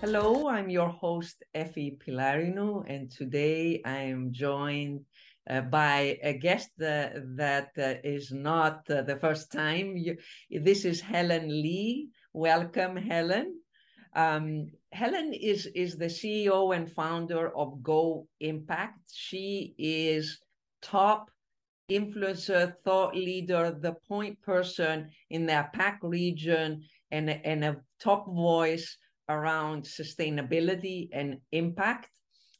Hello, I'm your host, Efi Pylarinou, and today I am joined uh, by a guest uh, that uh, is not uh, the first time. You, this is Helene Li. Welcome, Helene. Um, Helene is, is the CEO and founder of Go Impact. She is top influencer, thought leader, the point person in the APAC region, and, and a top voice around sustainability and impact.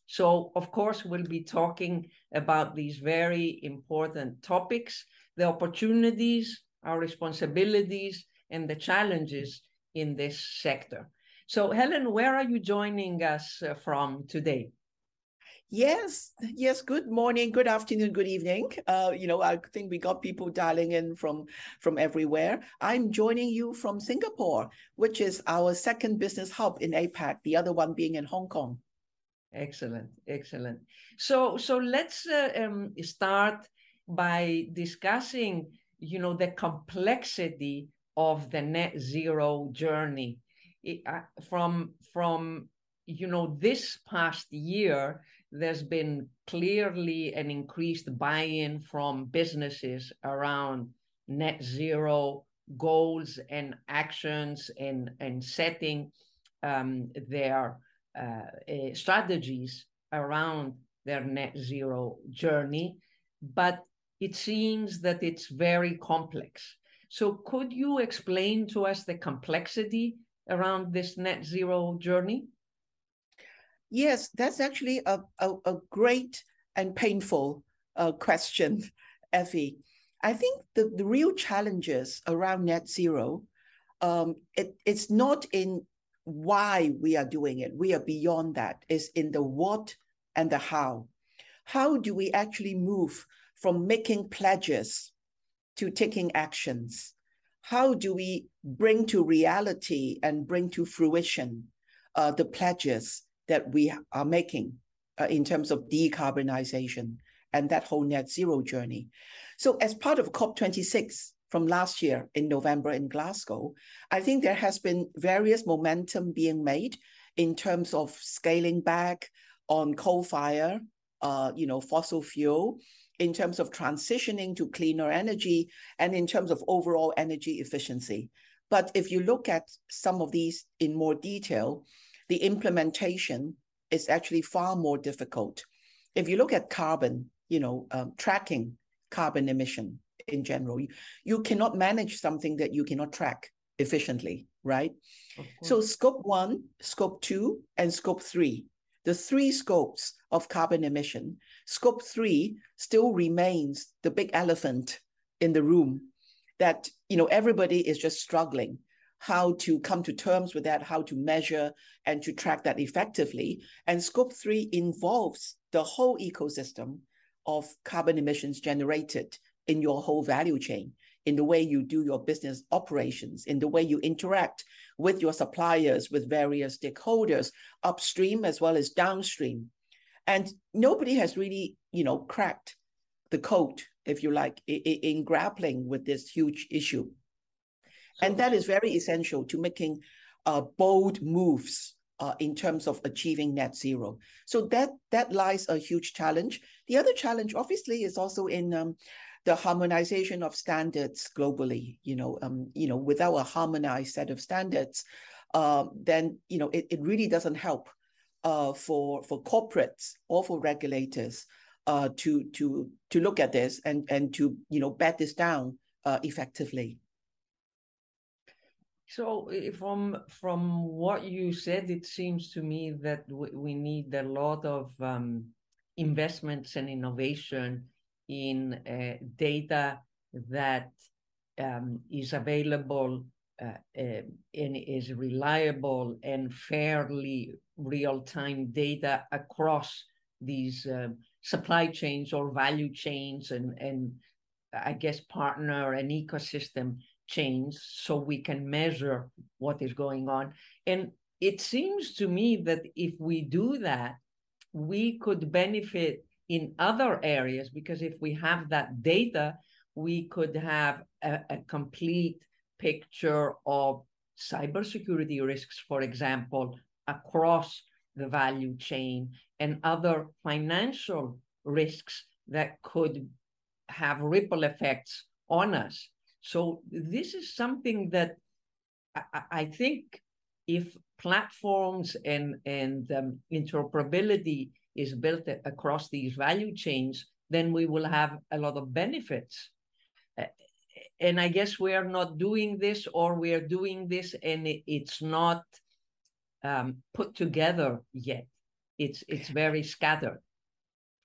So, of course, we'll be talking about these very important topics the opportunities, our responsibilities, and the challenges in this sector. So, Helene, where are you joining us uh, from today? Yes, yes. Good morning, good afternoon, good evening. Uh, you know, I think we got people dialing in from from everywhere. I'm joining you from Singapore, which is our second business hub in APAC. The other one being in Hong Kong. Excellent, excellent. So, so let's uh, um, start by discussing, you know, the complexity of the net zero journey. It, uh, from from you know this past year there's been clearly an increased buy-in from businesses around net zero goals and actions and, and setting um, their uh, uh, strategies around their net zero journey. But it seems that it's very complex. So could you explain to us the complexity around this net zero journey? Yes, that's actually a, a, a great and painful uh, question, Efi. I think the, the real challenges around net zero, um, it, it's not in why we are doing it. We are beyond that. It's in the what and the how. How do we actually move from making pledges to taking actions? How do we bring to reality and bring to fruition uh, the pledges that we are making uh, in terms of decarbonization and that whole net zero journey. So, as part of COP26 from last year in November in Glasgow, I think there has been various momentum being made in terms of scaling back on coal fire, uh, you know, fossil fuel, in terms of transitioning to cleaner energy, and in terms of overall energy efficiency. But if you look at some of these in more detail, the implementation is actually far more difficult. If you look at carbon, you know, um, tracking carbon emission in general, you, you cannot manage something that you cannot track efficiently, right? So scope one, scope two, and scope three, the three scopes of carbon emission, scope three still remains the big elephant in the room that you know everybody is just struggling how to come to terms with that, how to measure and to track that effectively. And scope three involves the whole ecosystem of carbon emissions generated in your whole value chain, in the way you do your business operations, in the way you interact with your suppliers, with various stakeholders, upstream as well as downstream. And nobody has really, you know, cracked the code, if you like, in, in grappling with this huge issue and that is very essential to making uh, bold moves uh, in terms of achieving net zero. So that that lies a huge challenge. The other challenge, obviously, is also in um, the harmonization of standards globally. You know, um, you know, without a harmonized set of standards, uh, then you know it, it really doesn't help uh, for for corporates or for regulators uh, to to to look at this and and to you know bat this down uh, effectively. So from from what you said, it seems to me that we need a lot of um, investments and innovation in uh, data that um, is available uh, and is reliable and fairly real-time data across these um, supply chains or value chains and, and I guess partner and ecosystem chains so we can measure what is going on. And it seems to me that if we do that, we could benefit in other areas because if we have that data, we could have a, a complete picture of cybersecurity risks, for example, across the value chain and other financial risks that could have ripple effects on us. So this is something that I, I think if platforms and, and um, interoperability is built across these value chains, then we will have a lot of benefits and I guess we are not doing this, or we are doing this, and it, it's not um, put together yet. It's it's very scattered.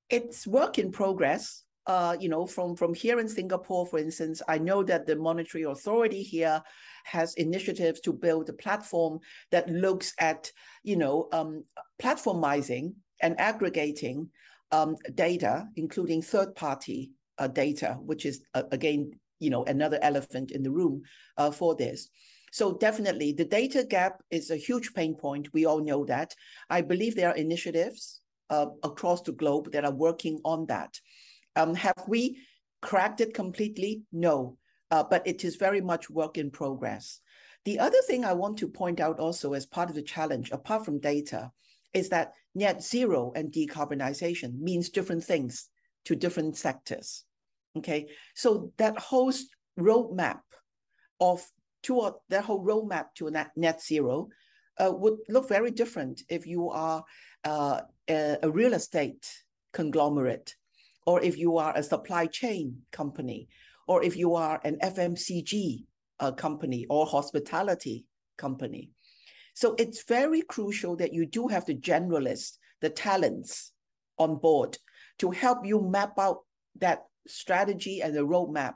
It's work in progress. Uh, you know, from from here in Singapore, for instance, I know that the monetary authority here has initiatives to build a platform that looks at, you know, um, platformizing and aggregating um, data, including third party uh, data, which is uh, again you know another elephant in the room uh, for this. So definitely, the data gap is a huge pain point. We all know that. I believe there are initiatives uh, across the globe that are working on that. Um, have we cracked it completely? No, uh, but it is very much work in progress. The other thing I want to point out also as part of the challenge, apart from data, is that net zero and decarbonization means different things to different sectors. Okay, so that whole roadmap of to that whole roadmap to net, net zero uh, would look very different if you are uh, a, a, real estate conglomerate, or if you are a supply chain company, or if you are an FMCG uh, company or hospitality company. So it's very crucial that you do have the generalists, the talents on board to help you map out that strategy and the roadmap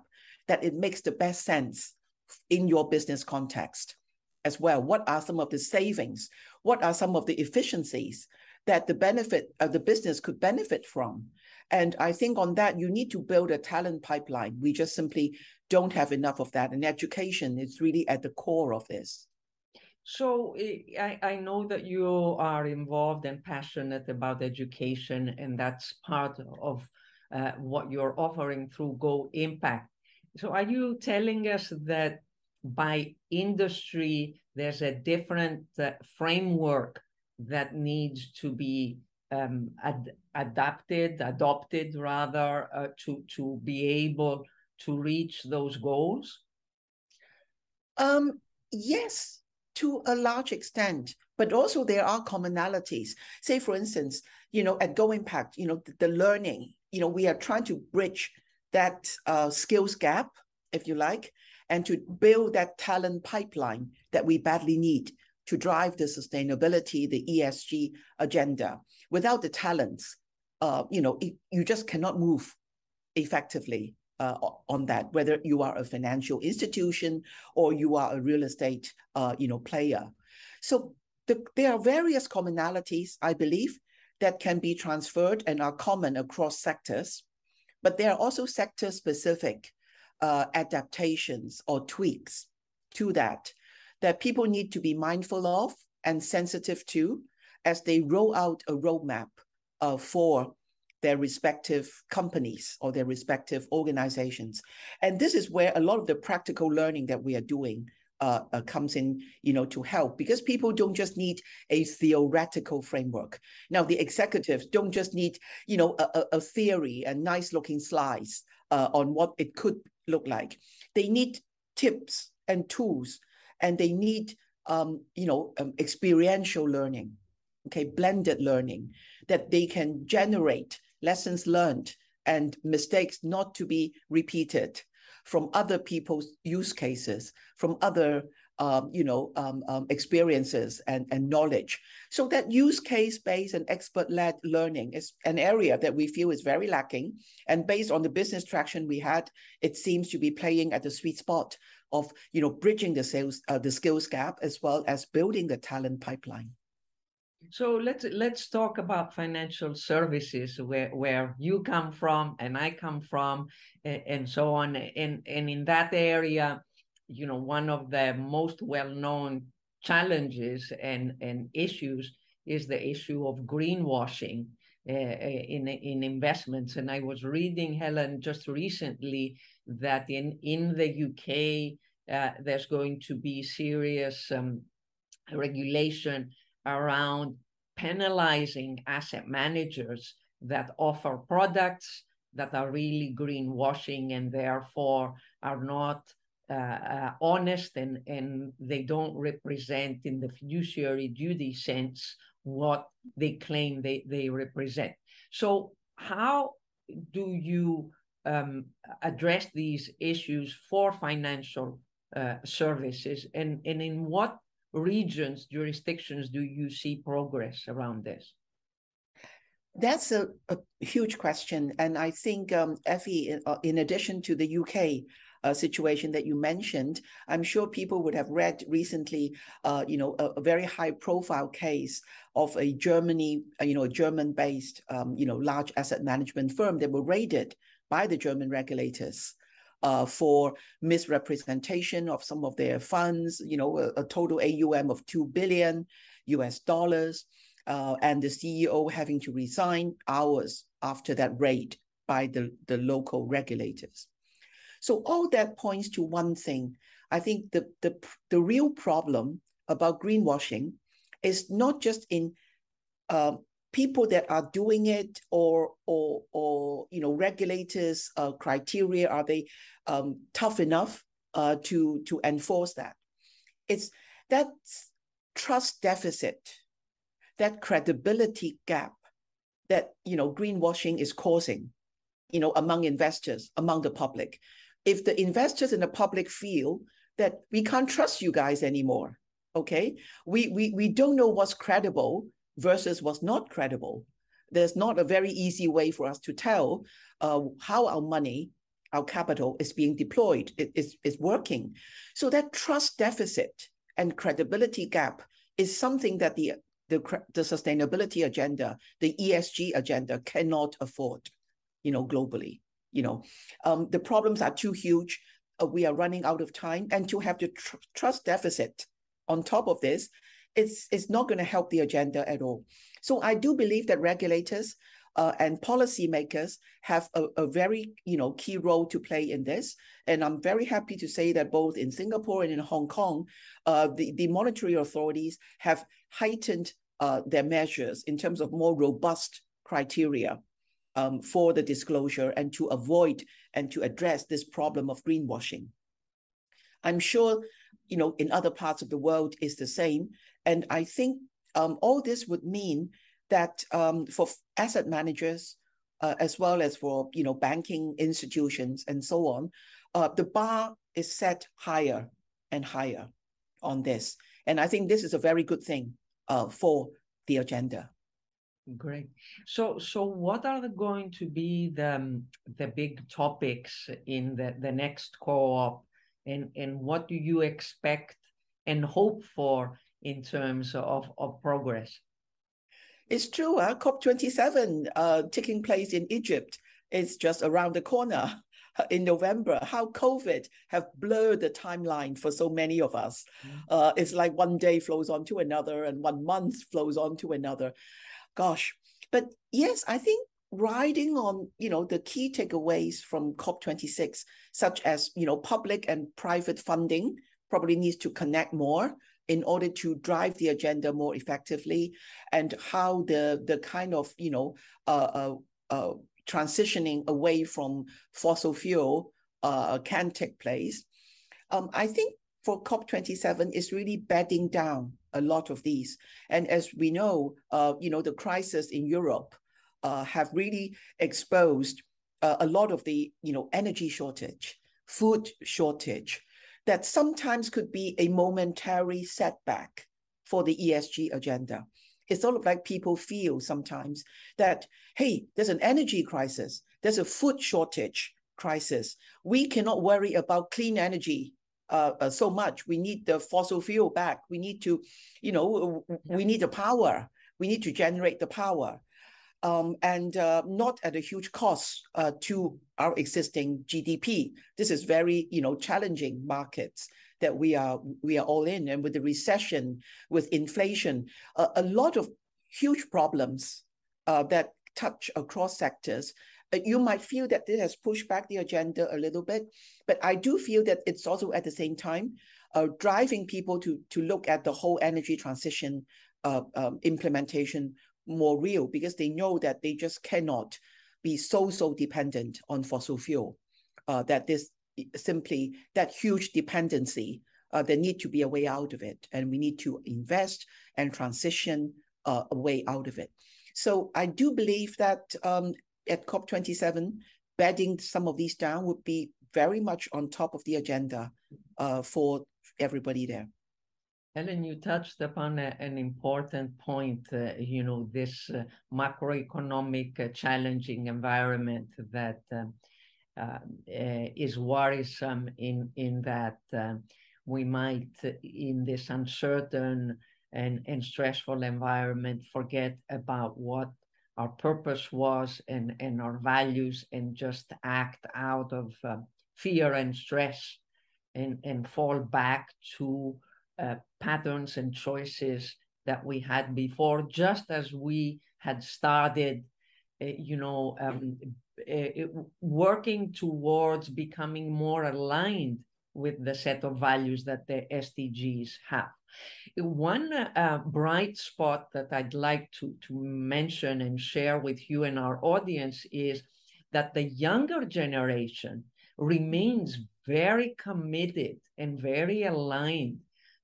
that it makes the best sense in your business context as well. What are some of the savings? What are some of the efficiencies that the benefit of the business could benefit from? And I think on that, you need to build a talent pipeline. We just simply don't have enough of that. And education is really at the core of this. So I, I know that you are involved and passionate about education, and that's part of uh, what you're offering through Go Impact. So are you telling us that by industry, there's a different uh, framework that needs to be um, ad- adapted, adopted rather, uh, to, to be able to reach those goals? Um, yes, to a large extent, but also there are commonalities. Say, for instance, you know, at Go Impact, you know, the, the learning you know, we are trying to bridge that uh, skills gap, if you like, and to build that talent pipeline that we badly need to drive the sustainability, the ESG agenda. Without the talents, uh, you know, it, you just cannot move effectively uh, on that. Whether you are a financial institution or you are a real estate, uh, you know, player. So the, there are various commonalities, I believe, that can be transferred and are common across sectors, but there are also sector specific uh, adaptations or tweaks to that that people need to be mindful of and sensitive to as they roll out a roadmap uh, for their respective companies or their respective organizations. And this is where a lot of the practical learning that we are doing uh, uh, comes in, you know, to help because people don't just need a theoretical framework. Now, the executives don't just need, you know, a, a theory and nice looking slides uh, on what it could look like. They need tips and tools, and they need, um, you know, um, experiential learning, okay, blended learning that they can generate lessons learned and mistakes not to be repeated from other people's use cases, from other um, you know um, um, experiences and, and knowledge. So that use case based and expert led learning is an area that we feel is very lacking. And based on the business traction we had, it seems to be playing at the sweet spot of you know bridging the sales uh, the skills gap as well as building the talent pipeline. So let's let's talk about financial services, where where you come from and I come from, and, and so on. And and in that area, you know, one of the most well known challenges and and issues is the issue of greenwashing uh, in in investments. And I was reading Helene just recently that in in the UK uh, there's going to be serious um, regulation around penalizing asset managers that offer products that are really greenwashing and therefore are not uh, uh, honest and, and they don't represent in the fiduciary duty sense what they claim they, they represent. So how do you um, address these issues for financial uh, services and, and in what regions, jurisdictions do you see progress around this? That's a, a huge question. And I think, um, Efi, in, uh, in addition to the UK, uh, situation that you mentioned, I'm sure people would have read recently, uh, you know, a, a, very high profile case of a Germany, uh, you know, a German based, um, you know, large asset management firm that were raided by the German regulators. Uh, for misrepresentation of some of their funds, you know, a, a total AUM of 2 billion US dollars, uh, and the CEO having to resign hours after that raid by the, the local regulators. So all that points to one thing. I think the, the, the real problem about greenwashing is not just in uh, people that are doing it or or or you know regulators uh, criteria are they um, tough enough uh, to to enforce that it's that trust deficit that credibility gap that you know greenwashing is causing you know among investors among the public if the investors and the public feel that we can't trust you guys anymore, okay, we we we don't know what's credible versus what's not credible. There's not a very easy way for us to tell uh, how our money, our capital is being deployed, it is is working. So that trust deficit and credibility gap is something that the the, the sustainability agenda, the ESG agenda cannot afford, you know, globally you know um, the problems are too huge. Uh, we are running out of time. And to have the tr- trust deficit on top of this it's it's not going to help the agenda at all. So i do believe that regulators uh, and policymakers have a, a, very you know key role to play in this. And i'm very happy to say that both in singapore and in hong kong uh, the, the monetary authorities have heightened uh, their measures in terms of more robust criteria um, for the disclosure and to avoid and to address this problem of greenwashing. I'm sure, you know, in other parts of the world is the same. And I think um, all this would mean that um, for asset managers, uh, as well as for, you know, banking institutions and so on, uh, the bar is set higher and higher on this. And I think this is a very good thing uh, for the agenda. Great. So, so what are the, going to be the um, the big topics in the the next co-op, and and what do you expect and hope for in terms of of progress? It's true. Uh, COP twenty seven uh, taking place in Egypt is just around the corner in November. How COVID have blurred the timeline for so many of us. Mm. Uh, it's like one day flows on to another, and one month flows on to another gosh. But yes, I think riding on you know the key takeaways from COP26, such as you know public and private funding probably needs to connect more in order to drive the agenda more effectively, and how the the kind of you know uh, uh, uh, transitioning away from fossil fuel uh, can take place. Um, I think for COP27 is really bedding down a lot of these. And as we know, uh, you know, the crisis in Europe uh, have really exposed uh, a lot of the, you know, energy shortage, food shortage, that sometimes could be a momentary setback for the ESG agenda. It's sort of like people feel sometimes that, hey, there's an energy crisis, there's a food shortage crisis. We cannot worry about clean energy uh, uh, so much. We need the fossil fuel back. We need to, you know, we need the power. We need to generate the power, um, and uh, not at a huge cost uh, to our existing GDP. This is very, you know, challenging markets that we are we are all in, and with the recession, with inflation, a lot of huge problems uh, that touch across sectors you might feel that this has pushed back the agenda a little bit, but I do feel that it's also at the same time uh, driving people to to look at the whole energy transition uh, um, implementation more real because they know that they just cannot be so so dependent on fossil fuel. Uh, that this simply that huge dependency. Uh, there need to be a way out of it, and we need to invest and transition uh, a way out of it. So I do believe that um, at COP27, bedding some of these down would be very much on top of the agenda uh, for everybody there. Helene, you touched upon a, an important point. Uh, you know, this uh, macroeconomic uh, challenging environment that um, uh, is worrisome in in that uh, we might, in this uncertain and, and stressful environment, forget about what our purpose was and, and our values and just act out of uh, fear and stress and, and fall back to uh, patterns and choices that we had before, just as we had started, uh, you know, um, uh, working towards becoming more aligned with the set of values that the SDGs have. One uh, bright spot that I'd like to, to mention and share with you and our audience is that the younger generation remains very committed and very aligned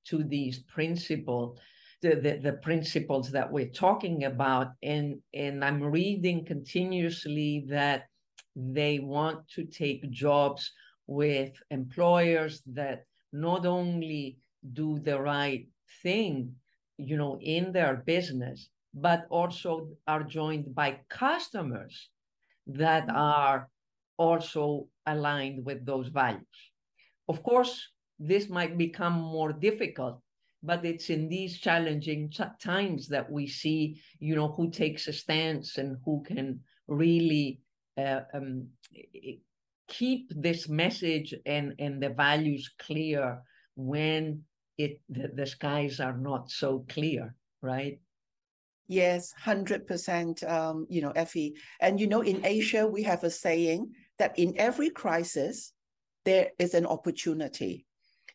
to these principles the, the, the, principles that we're talking about and and i'm reading continuously that they want to take jobs with employers that not only do the right thing, you know, in their business, but also are joined by customers that mm-hmm. are also aligned with those values. Of course, this might become more difficult, but it's in these challenging times that we see, you know, who takes a stance and who can really uh, um, keep this message and, and the values clear when it the, the skies are not so clear, right? Yes, 100%, um, you know, Efi. And, you know, in Asia, we have a saying that in every crisis, there is an opportunity.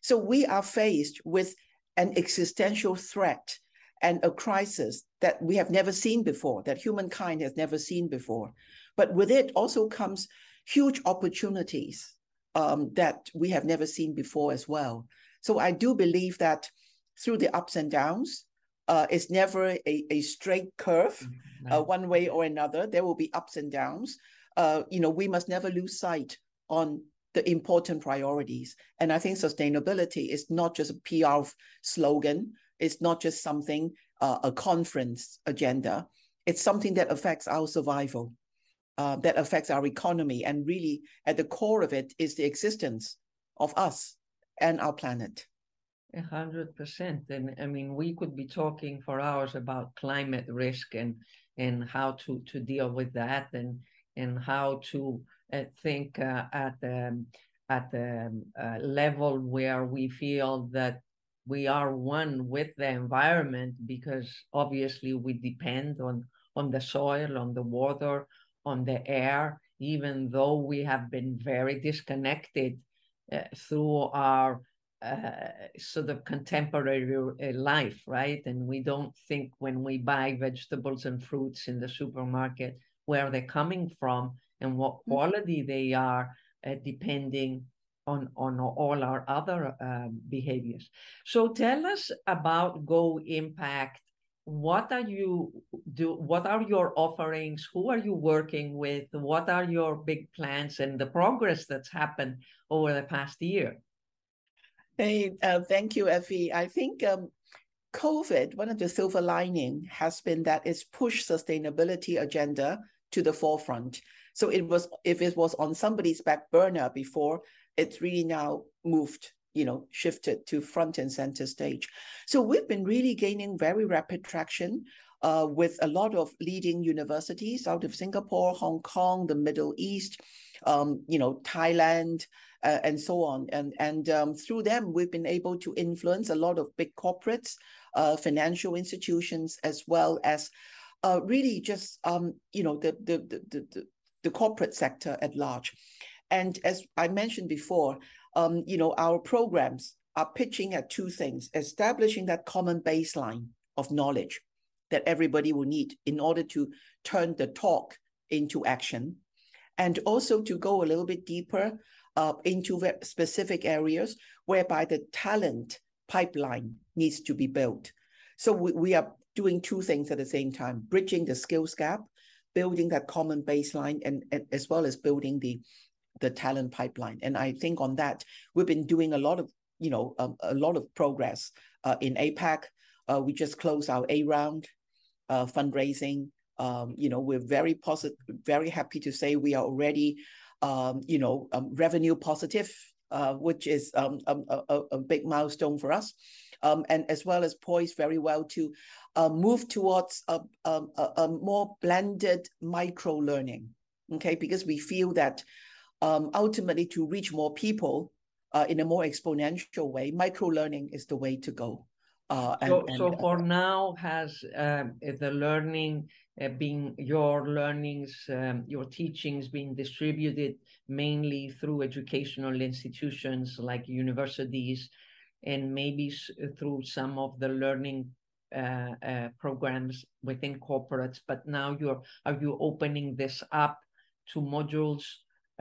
So we are faced with an existential threat and a crisis that we have never seen before, that humankind has never seen before. But with it also comes huge opportunities um, that we have never seen before as well. So I do believe that through the ups and downs, uh, it's never a, a straight curve, mm-hmm. uh, one way or another. There will be ups and downs. Uh, you know, we must never lose sight on the important priorities. And I think sustainability is not just a PR slogan. It's not just something, uh, a conference agenda. It's something that affects our survival, uh, that affects our economy. And really, at the core of it is the existence of us and our planet. A hundred percent. And I mean, we could be talking for hours about climate risk and and how to to deal with that and and how to uh, think uh, at the at the uh, level where we feel that we are one with the environment because obviously we depend on on the soil, on the water, on the air, even though we have been very disconnected uh, through our uh, sort of contemporary uh, life, right? And we don't think when we buy vegetables and fruits in the supermarket where they're coming from and what mm-hmm. quality they are, uh, depending on on all our other um, behaviors. So tell us about Go Impact. What are you do? What are your offerings? Who are you working with? What are your big plans and the progress that's happened over the past year? Hey, uh, thank you, Efi. I think um, COVID, one of the silver lining has been that it's pushed sustainability agenda to the forefront. So it was, if it was on somebody's back burner before, it's really now moved you know, shifted to front and center stage. So we've been really gaining very rapid traction uh, with a lot of leading universities out of Singapore, Hong Kong, the Middle East, um, you know, Thailand, uh, and so on. And, and um, through them, we've been able to influence a lot of big corporates, uh, financial institutions, as well as uh, really just, um, you know, the, the, the, the, the corporate sector at large. And as I mentioned before, um, you know, our programs are pitching at two things, establishing that common baseline of knowledge that everybody will need in order to turn the talk into action, and also to go a little bit deeper uh, into specific areas whereby the talent pipeline needs to be built. So we, we are doing two things at the same time, bridging the skills gap, building that common baseline, and, and as well as building the the talent pipeline. And I think on that, we've been doing a lot of, you know, um, a lot of progress uh, in APAC. Uh, we just closed our A round uh, fundraising. Um, you know, we're very positive, very happy to say we are already, um, you know, um, revenue positive, uh, which is um, um, a, a, a, big milestone for us. And as well as poised very well to uh, move towards a, a, a, more blended micro learning. Okay, because we feel that ultimately to reach more people uh, in a more exponential way, micro learning is the way to go. Uh, and, so, and, so for uh, now, has um, the learning uh, been your learnings, um, your teachings being distributed mainly through educational institutions like universities, and maybe through some of the learning uh, uh, programs within corporates. But now you're are you opening this up to modules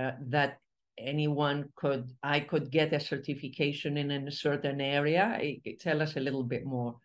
uh, that anyone could i could get a certification in a certain area. Tell us a little bit more.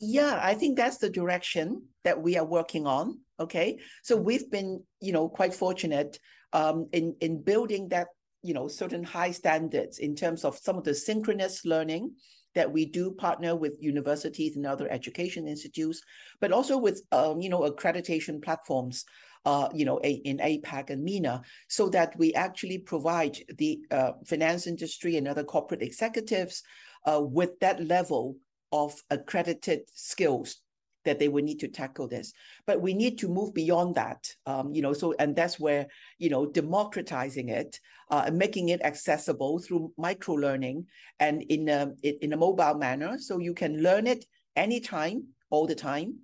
Yeah i think that's the direction that we are working on okay? So we've been you know quite fortunate um, in in building that you know certain high standards in terms of some of the synchronous learning that we do partner with universities and other education institutes but also with um, you know accreditation platforms uh, you know, a, in APAC and MENA, so that we actually provide the uh, finance industry and other corporate executives uh, with that level of accredited skills that they would need to tackle this. But we need to move beyond that, um, you know. So, and that's where you know democratizing it uh, and making it accessible through micro learning and in a in a mobile manner, so you can learn it anytime, all the time,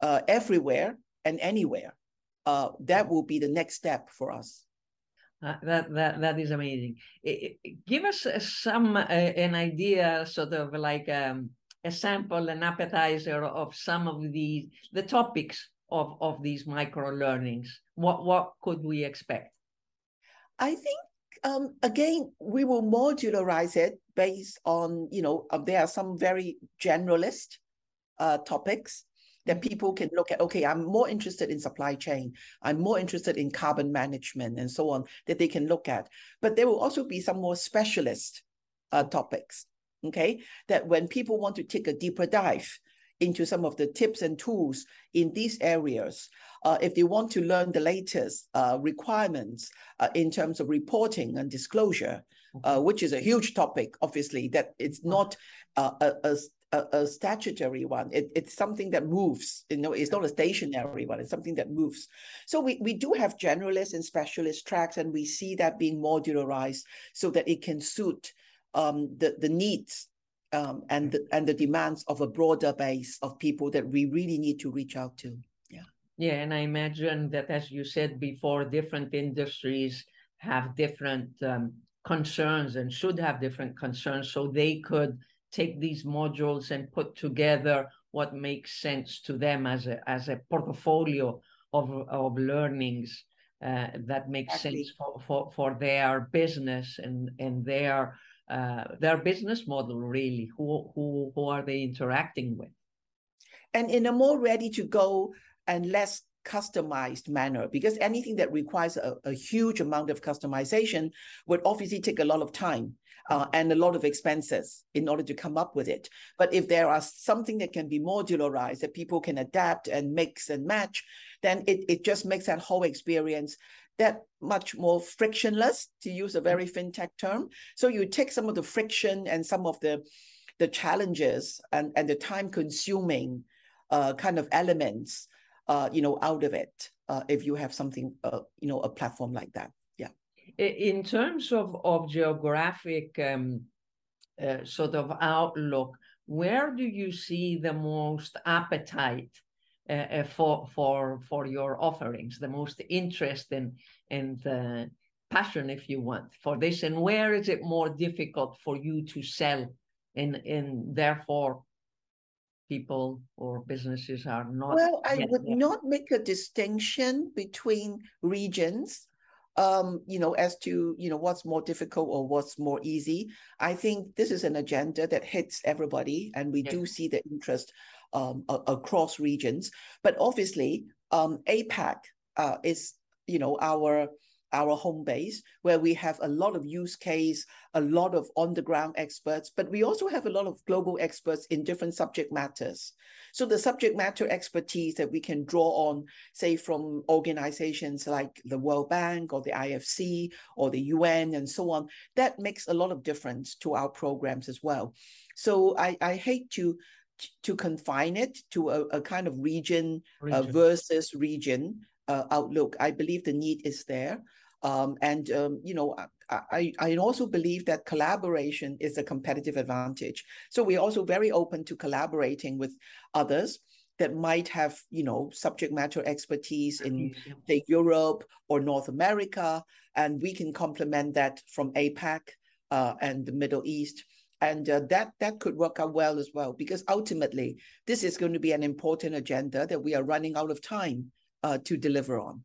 uh, everywhere and anywhere uh, that will be the next step for us. Uh, that that that is amazing. It, it, give us uh, some uh, an idea, sort of like um, a sample, an appetizer of some of the the topics of of these micro learnings. What what could we expect? I think um, again we will modularize it based on you know uh, there are some very generalist uh, topics that people can look at okay i'm more interested in supply chain i'm more interested in carbon management and so on that they can look at. But there will also be some more specialist uh, topics okay? That when people want to take a deeper dive into some of the tips and tools in these areas. Uh, if they want to learn the latest uh, requirements uh, in terms of reporting and disclosure, uh, which is a huge topic, obviously, that it's not uh, a, a, a, a statutory one. It, it's something that moves. You know, it's not a stationary one. It's something that moves. So we, we do have generalist and specialist tracks, and we see that being modularized so that it can suit um, the the needs um, and the, and the demands of a broader base of people that we really need to reach out to. Yeah. Yeah, and I imagine that, as you said before, different industries have different um, concerns and should have different concerns, so they could take these modules and put together what makes sense to them as a as a portfolio of of learnings uh, that makes exactly. sense for, for for their business and and their uh, their business model really. Who who who are they interacting with? And in a more ready to go and less customized manner because anything that requires a, a, huge amount of customization would obviously take a lot of time uh, and a lot of expenses in order to come up with it. But if there are something that can be modularized that people can adapt and mix and match, then it, it just makes that whole experience that much more frictionless, to use a very fintech term. So you take some of the friction and some of the the challenges and, and the time consuming uh, kind of elements, uh, you know, out of it. Uh, if you have something, uh, you know, a platform like that. In terms of of geographic um, uh, sort of outlook, where do you see the most appetite uh, uh, for for for your offerings, the most interest and and uh, passion, if you want, for this, and where is it more difficult for you to sell, and and therefore people or businesses are not. Well, I would there. not make a distinction between regions um, you know, as to, you know, what's more difficult or what's more easy. I think this is an agenda that hits everybody, and we do see the interest um, across regions. But obviously, um, APAC uh, is, you know, our our home base, where we have a lot of use case, a lot of on the ground experts, but we also have a lot of global experts in different subject matters. So the subject matter expertise that we can draw on, say, from organizations like the World Bank or the IFC or the UN and so on, that makes a lot of difference to our programs as well. So I, I hate to to confine it to a, a kind of region, uh, region. Uh, versus region uh, outlook. I believe the need is there. Um, and um, you know, I, I also believe that collaboration is a competitive advantage. So we're also very open to collaborating with others that might have, you know, subject matter expertise in say Europe or North America, and we can complement that from APAC uh, and the Middle East. And uh, that that could work out well as well, because ultimately this is going to be an important agenda that we are running out of time uh, to deliver on.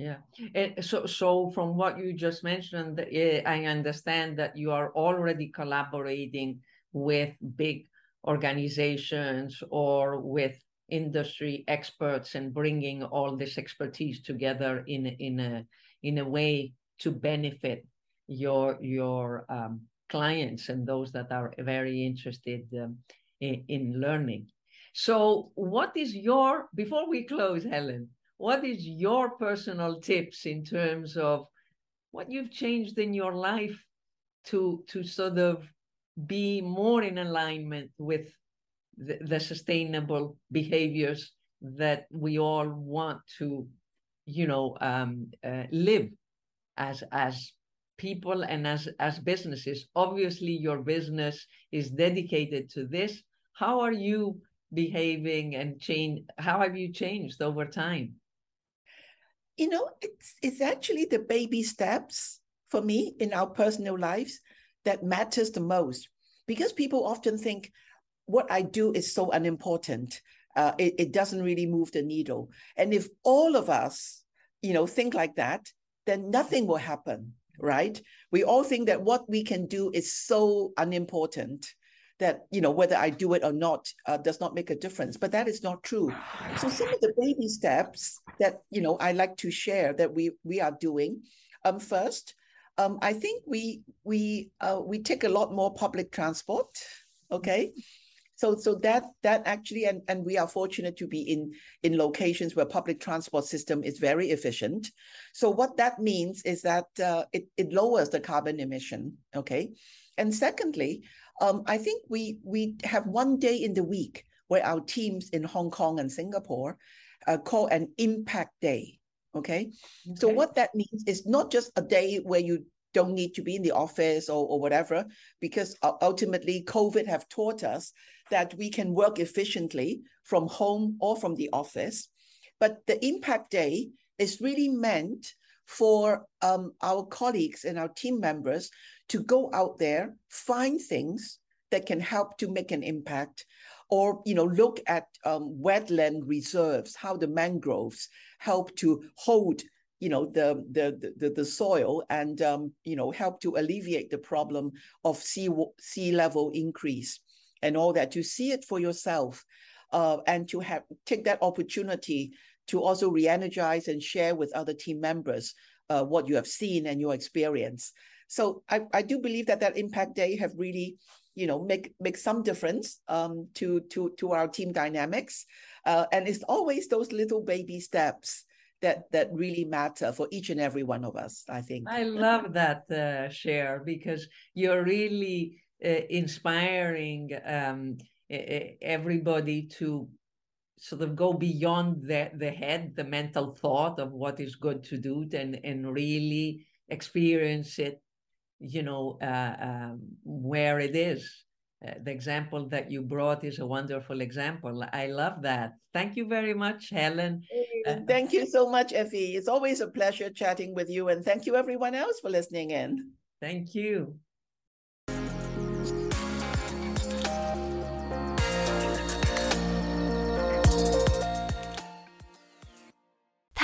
Yeah. And so, so from what you just mentioned, eh, I understand that you are already collaborating with big organizations or with industry experts and bringing all this expertise together in in a in a way to benefit your your um, clients and those that are very interested um, in, in learning. So, what is your before we close, Helene? What is your personal tips in terms of what you've changed in your life to to sort of be more in alignment with the, the sustainable behaviors that we all want to you know um, uh, live as as people and as as businesses? Obviously your business is dedicated to this. How are you behaving and change how have you changed over time you know, it's it's actually the baby steps for me in our personal lives that matters the most because people often think what I do is so unimportant. Uh, it, it doesn't really move the needle. And if all of us, you know, think like that, then nothing will happen, right? We all think that what we can do is so unimportant that you know whether I do it or not uh, does not make a difference. But that is not true. So some of the baby steps that you know I like to share that we we are doing. Um, first, um, I think we we uh, we take a lot more public transport. Okay. So, so that that actually, and, and we are fortunate to be in in locations where public transport system is very efficient. So, what that means is that uh, it it lowers the carbon emission. Okay, and secondly, um, I think we we have one day in the week where our teams in Hong Kong and Singapore uh, call an impact day. Okay? okay? So what that means is not just a day where you don't need to be in the office or, or whatever, because ultimately COVID have taught us that we can work efficiently from home or from the office. But the impact day is really meant for um, our colleagues and our team members to go out there, find things that can help to make an impact, or you know, look at um, wetland reserves, how the mangroves help to hold you know the the the, the soil and um, you know help to alleviate the problem of sea sea level increase and all that. To see it for yourself uh, and to have take that opportunity to also re-energize and share with other team members uh, what you have seen and your experience so I, I do believe that that impact day have really, you know, make make some difference um, to to to our team dynamics. Uh, and it's always those little baby steps that that really matter for each and every one of us. I think. I love that uh, share because you're really uh, inspiring um, everybody to sort of go beyond the, the head, the mental thought of what is good to do, and and really experience it, you know, uh, um, where it is. Uh, the example that you brought is a wonderful example. I love that. Thank you very much, Helene. Uh, thank you so much, Efi. It's always a pleasure chatting with you, and thank you everyone else for listening in. Thank you.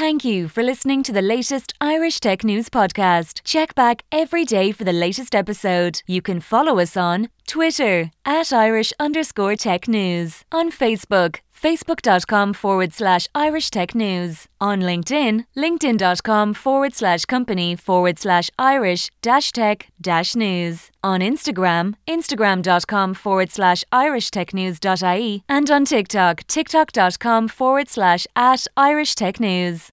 Thank you for listening to the latest Irish Tech News podcast. Check back every day for the latest episode. You can follow us on Twitter at Irish underscore tech news, on Facebook, facebook.com forward slash Irish Tech News, on LinkedIn, linkedin.com forward slash company forward slash Irish dash tech dash news, on Instagram, instagram.com forward slash Irish Tech News.ie, and on TikTok, tiktok.com forward slash at Irish Tech News.